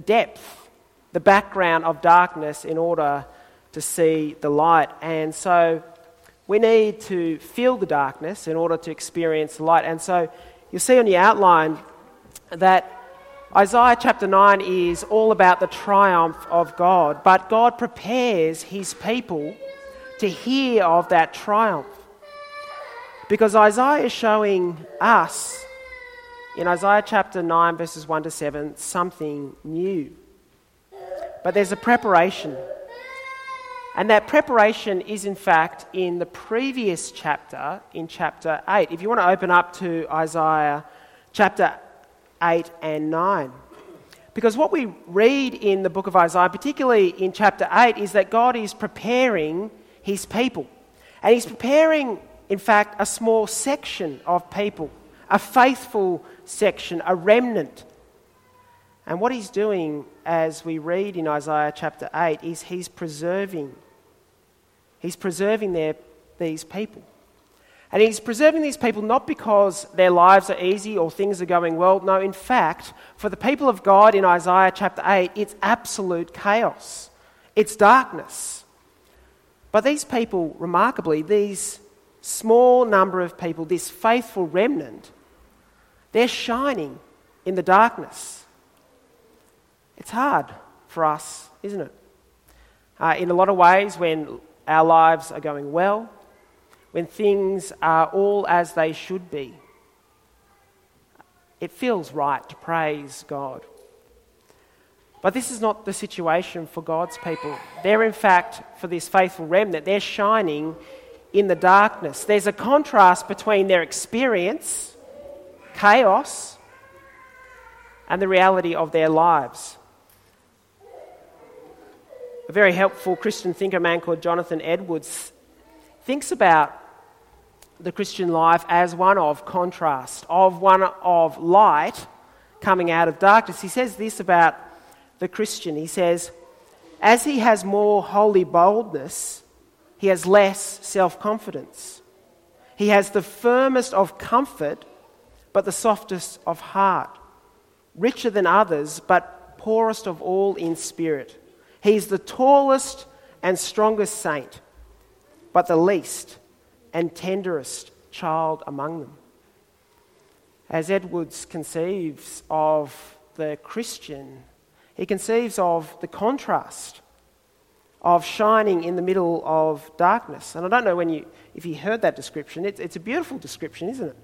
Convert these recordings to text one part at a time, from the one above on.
depth, the background of darkness in order to see the light. And so we need to feel the darkness in order to experience the light. And so you'll see on your outline that Isaiah chapter 9 is all about the triumph of God, but God prepares his people to hear of that triumph. Because Isaiah is showing us in Isaiah chapter 9, verses 1 to 7, something new. But there's a preparation. And that preparation is, in fact, in the previous chapter, in chapter 8. If you want to open up to Isaiah chapter 8 and 9. Because what we read in the book of Isaiah, particularly in chapter 8, is that God is preparing his people. And he's preparing, in fact, a small section of people, a faithful section, a remnant. And what he's doing, as we read in Isaiah chapter 8, is he's preserving. He's preserving their, these people. And he's preserving these people not because their lives are easy or things are going well. No, in fact, for the people of God in Isaiah chapter 8, it's absolute chaos, it's darkness. But these people, remarkably, these small number of people, this faithful remnant, they're shining in the darkness. It's hard for us, isn't it? Uh, in a lot of ways, when our lives are going well, when things are all as they should be, it feels right to praise God. But this is not the situation for God's people. They're, in fact, for this faithful remnant, they're shining in the darkness. There's a contrast between their experience, chaos, and the reality of their lives. A very helpful Christian thinker, man called Jonathan Edwards, thinks about the Christian life as one of contrast, of one of light coming out of darkness. He says this about the Christian. He says, As he has more holy boldness, he has less self confidence. He has the firmest of comfort, but the softest of heart. Richer than others, but poorest of all in spirit. He is the tallest and strongest saint but the least and tenderest child among them. As Edwards conceives of the Christian, he conceives of the contrast of shining in the middle of darkness. And I don't know when you, if you heard that description, it's, it's a beautiful description, isn't it?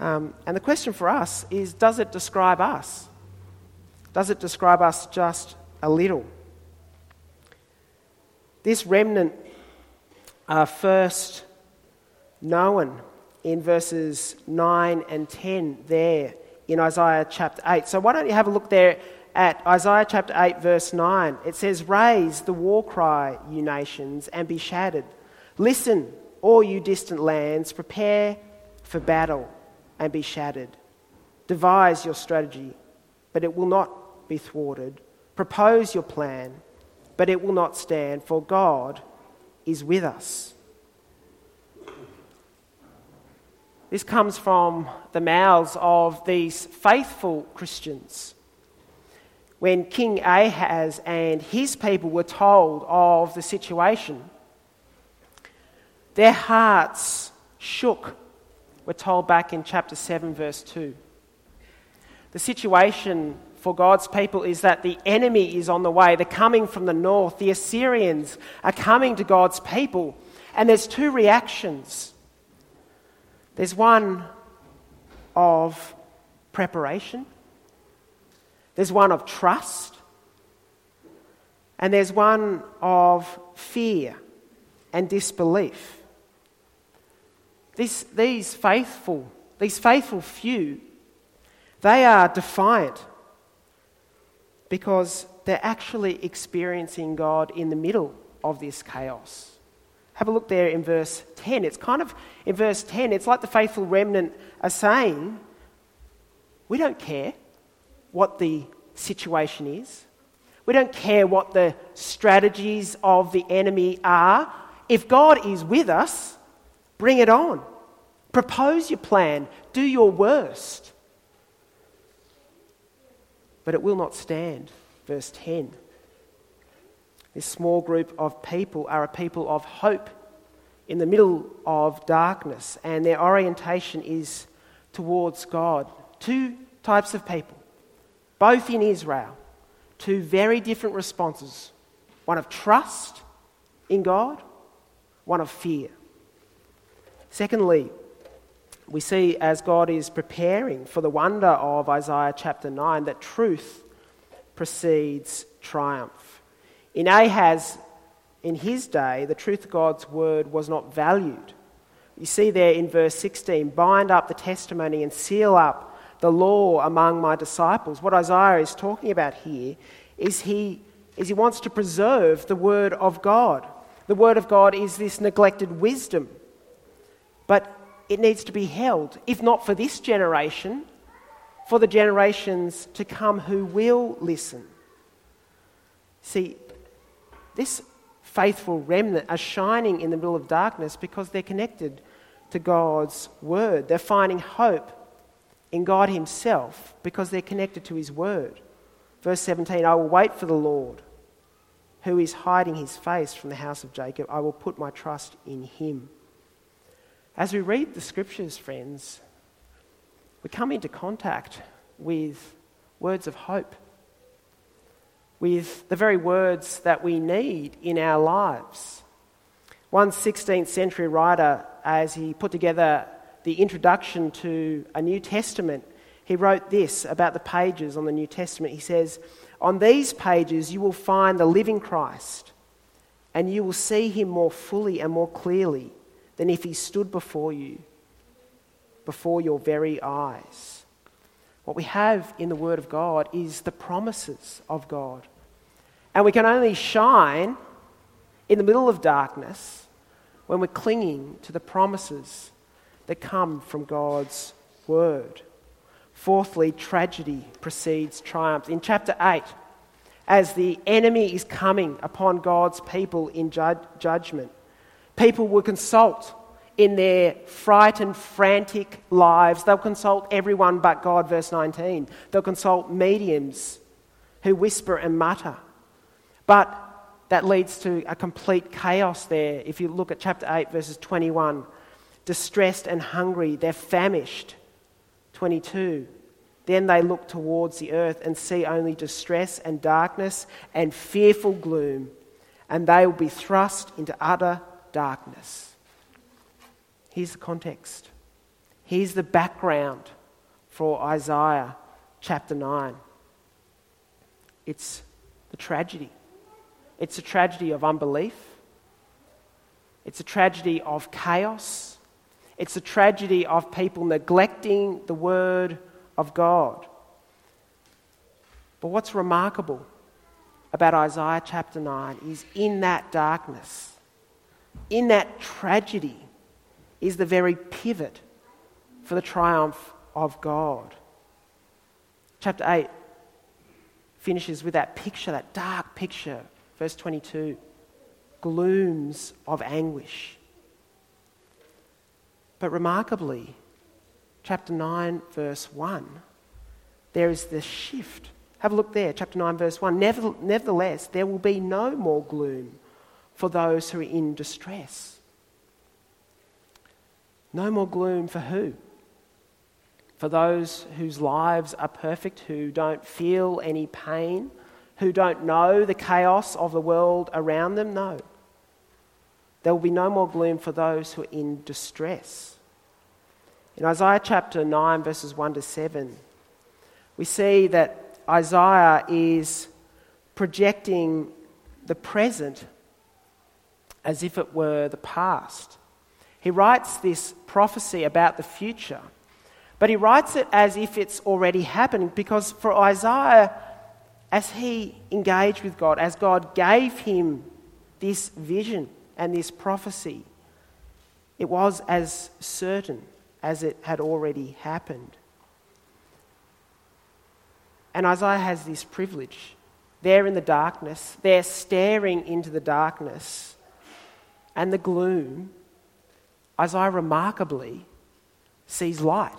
Um, and the question for us is does it describe us? Does it describe us just a little? This remnant are first known in verses 9 and 10 there in Isaiah chapter 8. So why don't you have a look there at Isaiah chapter 8, verse 9? It says, Raise the war cry, you nations, and be shattered. Listen, all you distant lands, prepare for battle and be shattered. Devise your strategy, but it will not be thwarted. Propose your plan, but it will not stand, for God is with us. This comes from the mouths of these faithful Christians. When King Ahaz and his people were told of the situation, their hearts shook, we're told back in chapter 7, verse 2. The situation for God's people is that the enemy is on the way. They're coming from the north. The Assyrians are coming to God's people. And there's two reactions there's one of preparation, there's one of trust, and there's one of fear and disbelief. These, these faithful, these faithful few, they are defiant because they're actually experiencing God in the middle of this chaos. Have a look there in verse 10. It's kind of, in verse 10, it's like the faithful remnant are saying, We don't care what the situation is. We don't care what the strategies of the enemy are. If God is with us, bring it on. Propose your plan. Do your worst. but it will not stand. Verse 10. This small group of people are a people of hope in the middle of darkness, and their orientation is towards God. Two types of people, both in Israel, two very different responses one of trust in God, one of fear. Secondly, we see as God is preparing for the wonder of Isaiah chapter 9 that truth precedes triumph. In Ahaz, in his day, the truth of God's word was not valued. You see there in verse 16 bind up the testimony and seal up the law among my disciples. What Isaiah is talking about here is he, is he wants to preserve the word of God. The word of God is this neglected wisdom. But it needs to be held, if not for this generation, for the generations to come who will listen. See, this faithful remnant are shining in the middle of darkness because they're connected to God's word. They're finding hope in God Himself because they're connected to His word. Verse 17 I will wait for the Lord, who is hiding His face from the house of Jacob. I will put my trust in Him. As we read the scriptures, friends, we come into contact with words of hope, with the very words that we need in our lives. One 16th century writer, as he put together the introduction to a New Testament, he wrote this about the pages on the New Testament. He says, On these pages you will find the living Christ, and you will see him more fully and more clearly than if he stood before you, before your very eyes. What we have in the Word of God is the promises of God. And we can only shine in the middle of darkness when we're clinging to the promises that come from God's Word. Fourthly, tragedy precedes triumph. In chapter 8, as the enemy is coming upon God's people in judgment, People will consult in their frightened, frantic lives. They'll consult everyone but God, verse 19. They'll consult mediums who whisper and mutter. But that leads to a complete chaos there. If you look at chapter 8, verses 21, distressed and hungry, they're famished. 22. Then they look towards the earth and see only distress and darkness and fearful gloom, and they will be thrust into utter darkness. Here's the context. Here's the background for Isaiah chapter 9. It's the tragedy. It's a tragedy of unbelief. It's a tragedy of chaos. It's a tragedy of people neglecting the word of God. But what's remarkable about Isaiah chapter 9 is in that darkness, in that tragedy is the very pivot for the triumph of God. Chapter 8 finishes with that picture, that dark picture, verse 22 glooms of anguish. But remarkably, chapter 9, verse 1, there is this shift. Have a look there, chapter 9, verse 1. Nevertheless, there will be no more gloom for those who are in distress. No more gloom for who? For those whose lives are perfect, who don't feel any pain, who don't know the chaos of the world around them? No. There will be no more gloom for those who are in distress. In Isaiah chapter 9, verses 1 to 7, we see that Isaiah is projecting the present as if it were the past. He writes this prophecy about the future, but he writes it as if it's already happening because for Isaiah, as he engaged with God, as God gave him this vision and this prophecy, it was as certain as it had already happened. And Isaiah has this privilege. They're in the darkness, they're staring into the darkness and the gloom, Isaiah remarkably sees light.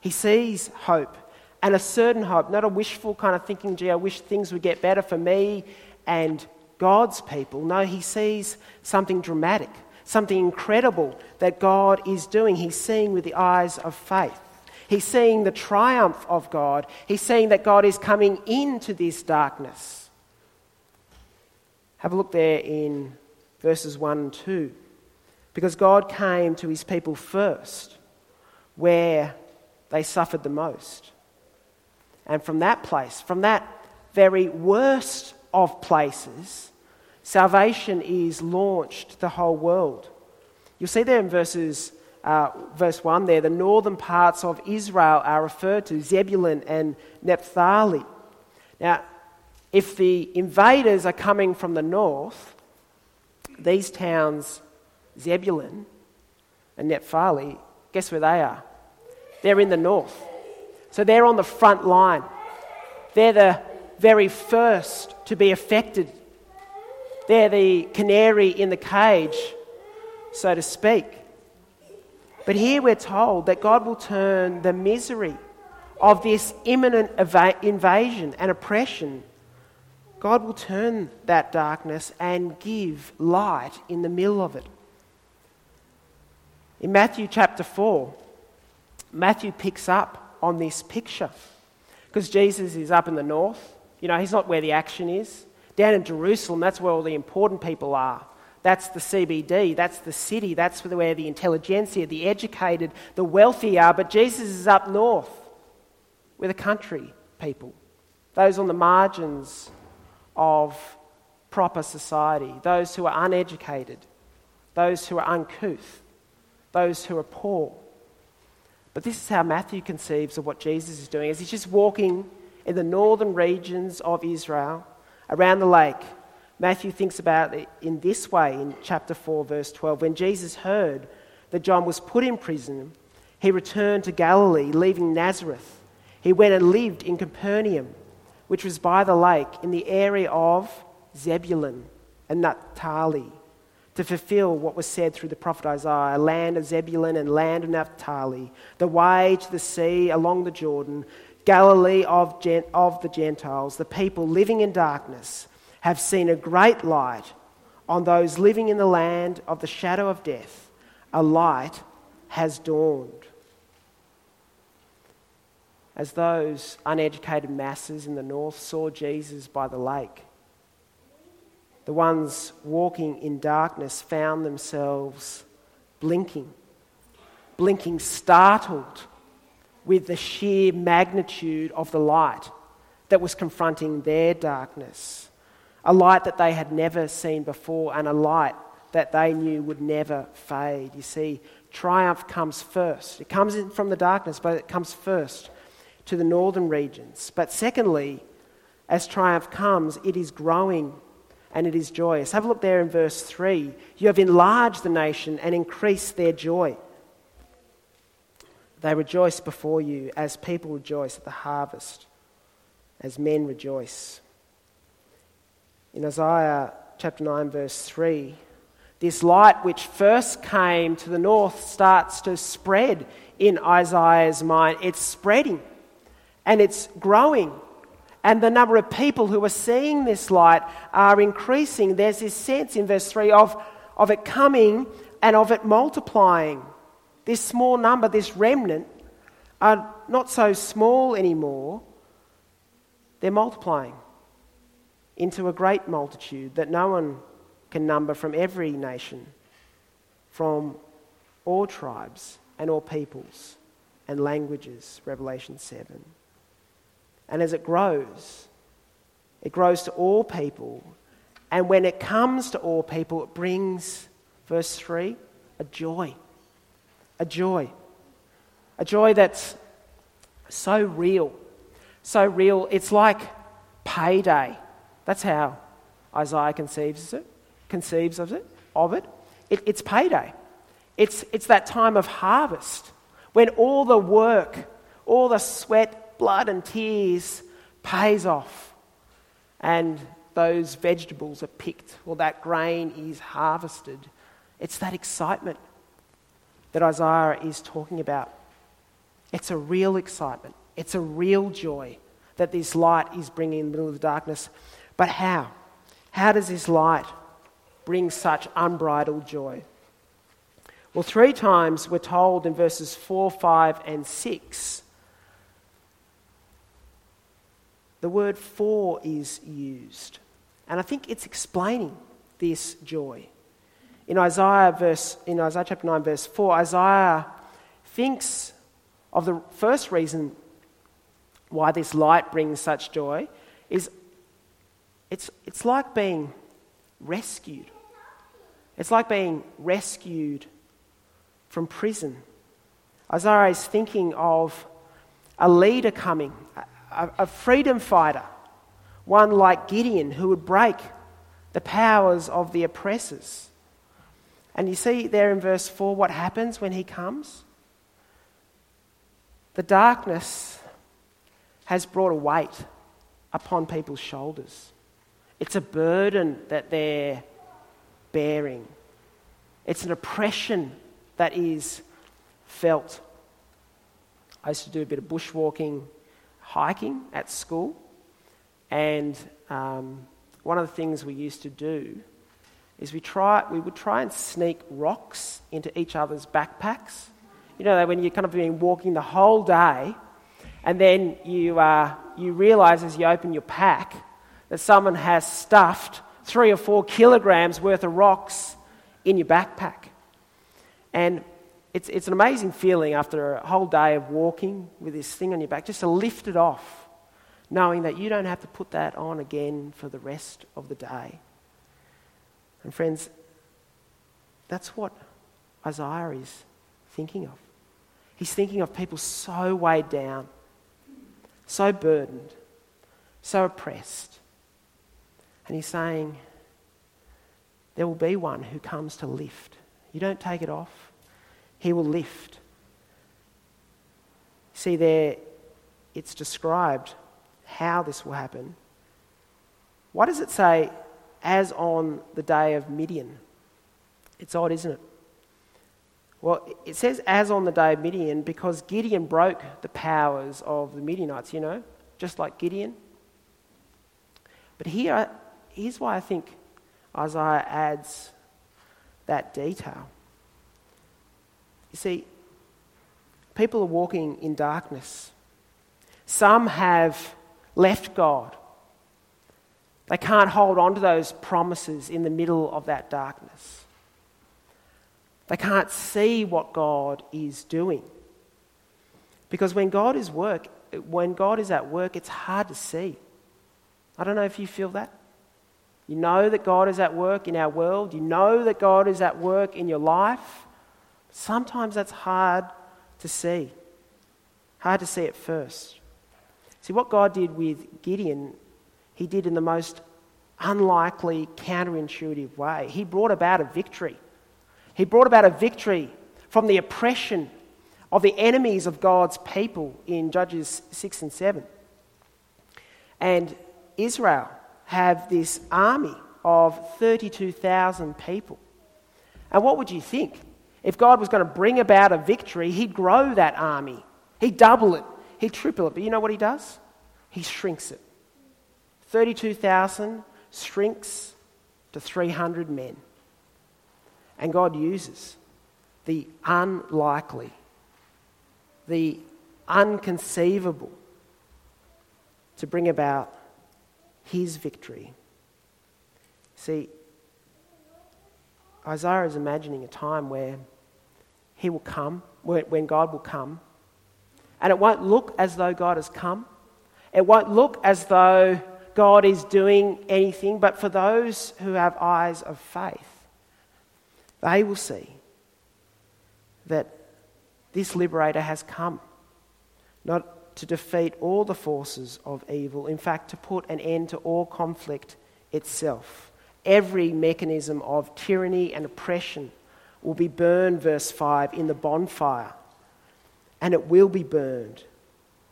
He sees hope and a certain hope, not a wishful kind of thinking, gee, I wish things would get better for me and God's people. No, he sees something dramatic, something incredible that God is doing. He's seeing with the eyes of faith. He's seeing the triumph of God. He's seeing that God is coming into this darkness. Have a look there in verses 1 and 2. Because God came to his people first, where they suffered the most. And from that place, from that very worst of places, salvation is launched to the whole world. You'll see there in verses, uh, verse 1 there, the northern parts of Israel are referred to, Zebulun and Naphtali. Now, if the invaders are coming from the north, these towns, Zebulun and Naphtali, guess where they are? They're in the north. So they're on the front line. They're the very first to be affected. They're the canary in the cage, so to speak. But here we're told that God will turn the misery of this imminent invasion and oppression, God will turn that darkness and give light in the middle of it. In Matthew chapter 4, Matthew picks up on this picture because Jesus is up in the north. You know, he's not where the action is. Down in Jerusalem, that's where all the important people are. That's the CBD, that's the city, that's where the intelligentsia, the educated, the wealthy are. But Jesus is up north with the country people, those on the margins of proper society, those who are uneducated, those who are uncouth, those who are poor. But this is how Matthew conceives of what Jesus is doing as he's just walking in the northern regions of Israel around the lake. Matthew thinks about it in this way in chapter 4, verse 12. When Jesus heard that John was put in prison, he returned to Galilee, leaving Nazareth. He went and lived in Capernaum, which was by the lake, in the area of Zebulun and Naphtali to fulfill what was said through the prophet Isaiah land of Zebulun and land of Naphtali, the way to the sea along the Jordan, Galilee of, gen- of the Gentiles, the people living in darkness have seen a great light. On those living in the land of the shadow of death, a light has dawned. As those uneducated masses in the north saw Jesus by the lake, the ones walking in darkness found themselves blinking, blinking, startled with the sheer magnitude of the light that was confronting their darkness. A light that they had never seen before, and a light that they knew would never fade. You see, triumph comes first. It comes in from the darkness, but it comes first to the northern regions. But secondly, as triumph comes, it is growing and it is joyous. Have a look there in verse 3. You have enlarged the nation and increased their joy. They rejoice before you as people rejoice at the harvest, as men rejoice. In Isaiah chapter 9, verse 3, this light which first came to the north starts to spread in Isaiah's mind. It's spreading and it's growing and the number of people who are seeing this light are increasing. There's this sense in verse 3 of, of it coming and of it multiplying. This small number, this remnant, are not so small anymore. They're multiplying into a great multitude that no one can number from every nation, from all tribes and all peoples and languages. Revelation 7. And as it grows, it grows to all people. And when it comes to all people, it brings, verse 3, a joy. A joy. A joy that's so real. So real. It's like payday. That's how Isaiah conceives of it. Conceives of it. Of it. it it's payday. It's, it's that time of harvest when all the work, all the sweat, blood and tears pays off. And those vegetables are picked, or that grain is harvested. It's that excitement that Isaiah is talking about. It's a real excitement. It's a real joy that this light is bringing in the middle of the darkness. But how? How does this light bring such unbridled joy? Well, three times we're told in verses 4, 5, and 6 the word for is used. And I think it's explaining this joy. In Isaiah, verse, in Isaiah chapter 9, verse 4, Isaiah thinks of the first reason why this light brings such joy is it's, it's like being rescued. It's like being rescued from prison. Isaiah is thinking of a leader coming, a, a freedom fighter, one like Gideon who would break the powers of the oppressors. And you see there in verse 4 what happens when he comes? The darkness has brought a weight upon people's shoulders. It's a burden that they're bearing, it's an oppression that is felt. I used to do a bit of bushwalking, hiking at school, and um, one of the things we used to do is we, try, we would try and sneak rocks into each other's backpacks. You know, when you're kind of been walking the whole day, and then you, uh, you realize as you open your pack that someone has stuffed three or four kilograms worth of rocks in your backpack. And it's, it's an amazing feeling after a whole day of walking with this thing on your back, just to lift it off, knowing that you don't have to put that on again for the rest of the day. And friends, that's what Isaiah is thinking of. He's thinking of people so weighed down, so burdened, so oppressed. And he's saying, There will be one who comes to lift. You don't take it off, he will lift. See, there it's described how this will happen. Why does it say as on the day of Midian. It's odd, isn't it? Well, it says as on the day of Midian because Gideon broke the powers of the Midianites, you know, just like Gideon. But here, here's why I think Isaiah adds that detail. You see, people are walking in darkness. Some have left God they can't hold on to those promises in the middle of that darkness. They can't see what God is doing. Because when God is work, when God is at work, it's hard to see. I don't know if you feel that. You know that God is at work in our world. You know that God is at work in your life. Sometimes that's hard to see. Hard to see at first. See, what God did with Gideon he did in the most unlikely, counterintuitive way. He brought about a victory. He brought about a victory from the oppression of the enemies of God's people in Judges 6 and 7. And Israel have this army of 32,000 people. And what would you think? If God was going to bring about a victory, he'd grow that army. He'd double it. He'd triple it. But you know what he does? He shrinks it. 32,000 shrinks to 300 men. And God uses the unlikely, the unconceivable to bring about his victory. See, Isaiah is imagining a time where he will come, when God will come, and it won't look as though God has come. It won't look as though God is doing anything, but for those who have eyes of faith, they will see that this liberator has come, not to defeat all the forces of evil, in fact, to put an end to all conflict itself. Every mechanism of tyranny and oppression will be burned, verse 5, in the bonfire. And it will be burned.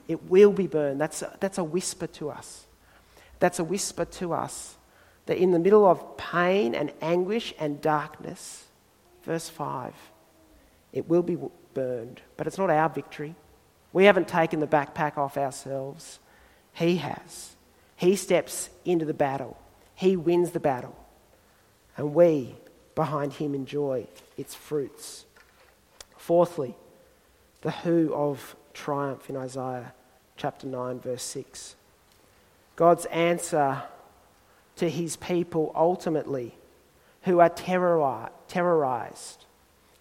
It will be burned. That's a, that's a whisper to us. That's a whisper to us that in the middle of pain and anguish and darkness, verse 5, it will be burned. But it's not our victory, We haven't taken the backpack off ourselves. He has. He steps into the battle, He wins the battle. And we, behind Him, enjoy its fruits. Fourthly, the who of triumph in Isaiah chapter 9, verse 6. God's answer to his people ultimately who are terrorized,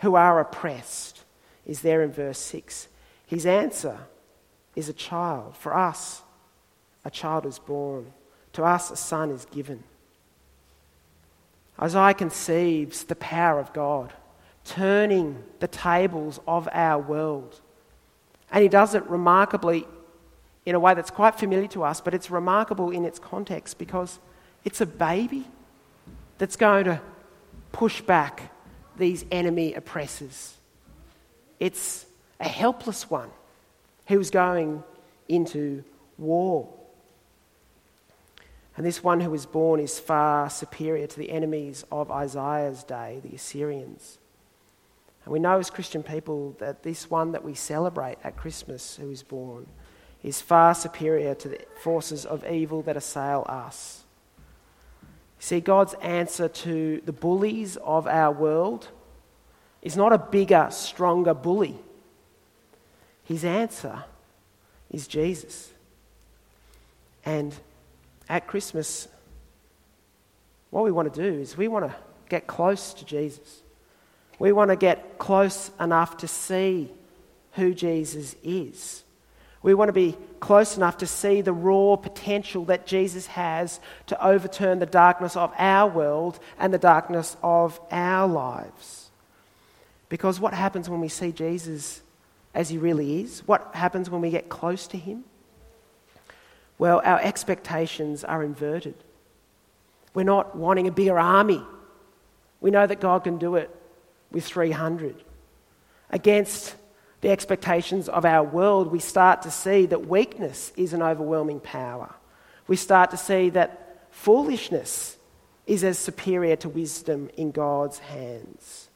who are oppressed, is there in verse 6. His answer is a child. For us, a child is born. To us, a son is given. Isaiah conceives the power of God, turning the tables of our world. And he does it remarkably in a way that's quite familiar to us, but it's remarkable in its context because it's a baby that's going to push back these enemy oppressors. It's a helpless one who's going into war. And this one who was born is far superior to the enemies of Isaiah's day, the Assyrians. And we know as Christian people that this one that we celebrate at Christmas, who is born, is far superior to the forces of evil that assail us. See, God's answer to the bullies of our world is not a bigger, stronger bully. His answer is Jesus. And at Christmas, what we want to do is we want to get close to Jesus. We want to get close enough to see who Jesus is. We want to be close enough to see the raw potential that Jesus has to overturn the darkness of our world and the darkness of our lives. Because what happens when we see Jesus as he really is? What happens when we get close to him? Well, our expectations are inverted. We're not wanting a bigger army. We know that God can do it with 300. Against the expectations of our world, we start to see that weakness is an overwhelming power. We start to see that foolishness is as superior to wisdom in God's hands.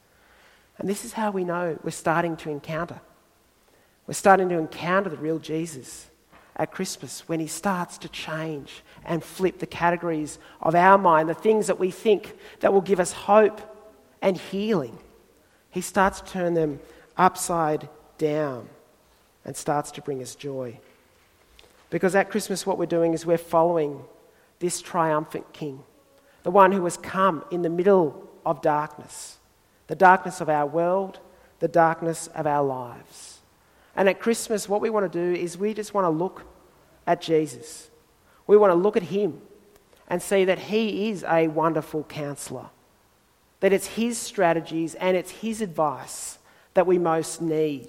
And this is how we know we're starting to encounter. We're starting to encounter the real Jesus at Christmas when he starts to change and flip the categories of our mind, the things that we think that will give us hope and healing. He starts to turn them upside down and starts to bring us joy. Because at Christmas, what we're doing is we're following this triumphant King, the one who has come in the middle of darkness, the darkness of our world, the darkness of our lives. And at Christmas, what we want to do is we just want to look at Jesus. We want to look at him and see that he is a wonderful counselor that it's His strategies and it's His advice that we most need.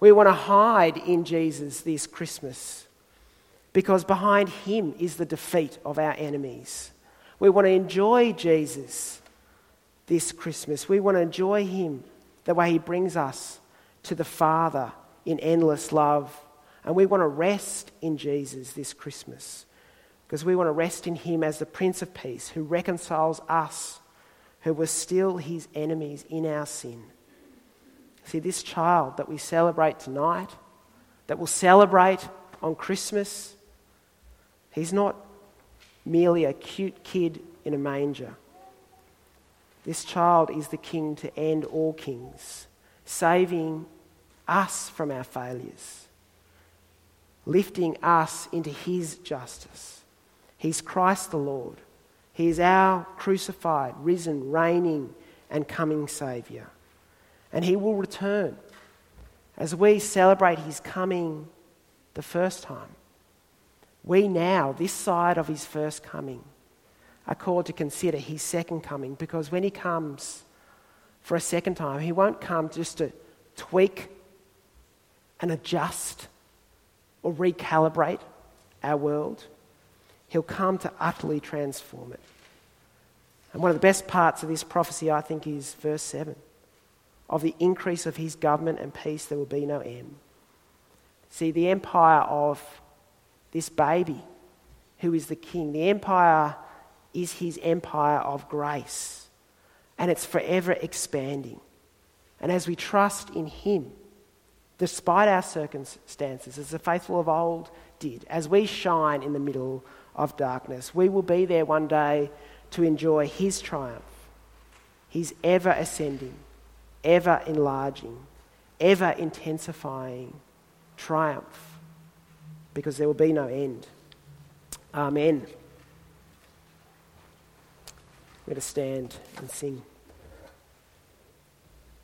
We want to hide in Jesus this Christmas because behind Him is the defeat of our enemies. We want to enjoy Jesus this Christmas. We want to enjoy Him the way He brings us to the Father in endless love. And we want to rest in Jesus this Christmas because we want to rest in Him as the Prince of Peace who reconciles us who were still his enemies in our sin. See, this child that we celebrate tonight, that we'll celebrate on Christmas, he's not merely a cute kid in a manger. This child is the king to end all kings, saving us from our failures, lifting us into his justice. He's Christ the Lord. He is our crucified, risen, reigning, and coming Saviour. And He will return as we celebrate His coming the first time. We now, this side of His first coming, are called to consider His second coming because when He comes for a second time, He won't come just to tweak and adjust or recalibrate our world. He'll come to utterly transform it. And one of the best parts of this prophecy, I think, is verse 7 of the increase of his government and peace, there will be no end. See, the empire of this baby who is the king, the empire is his empire of grace, and it's forever expanding. And as we trust in him, despite our circumstances, as the faithful of old did, as we shine in the middle of darkness, we will be there one day to enjoy His triumph. His ever ascending, ever enlarging, ever intensifying triumph, because there will be no end. Amen. We're going to stand and sing.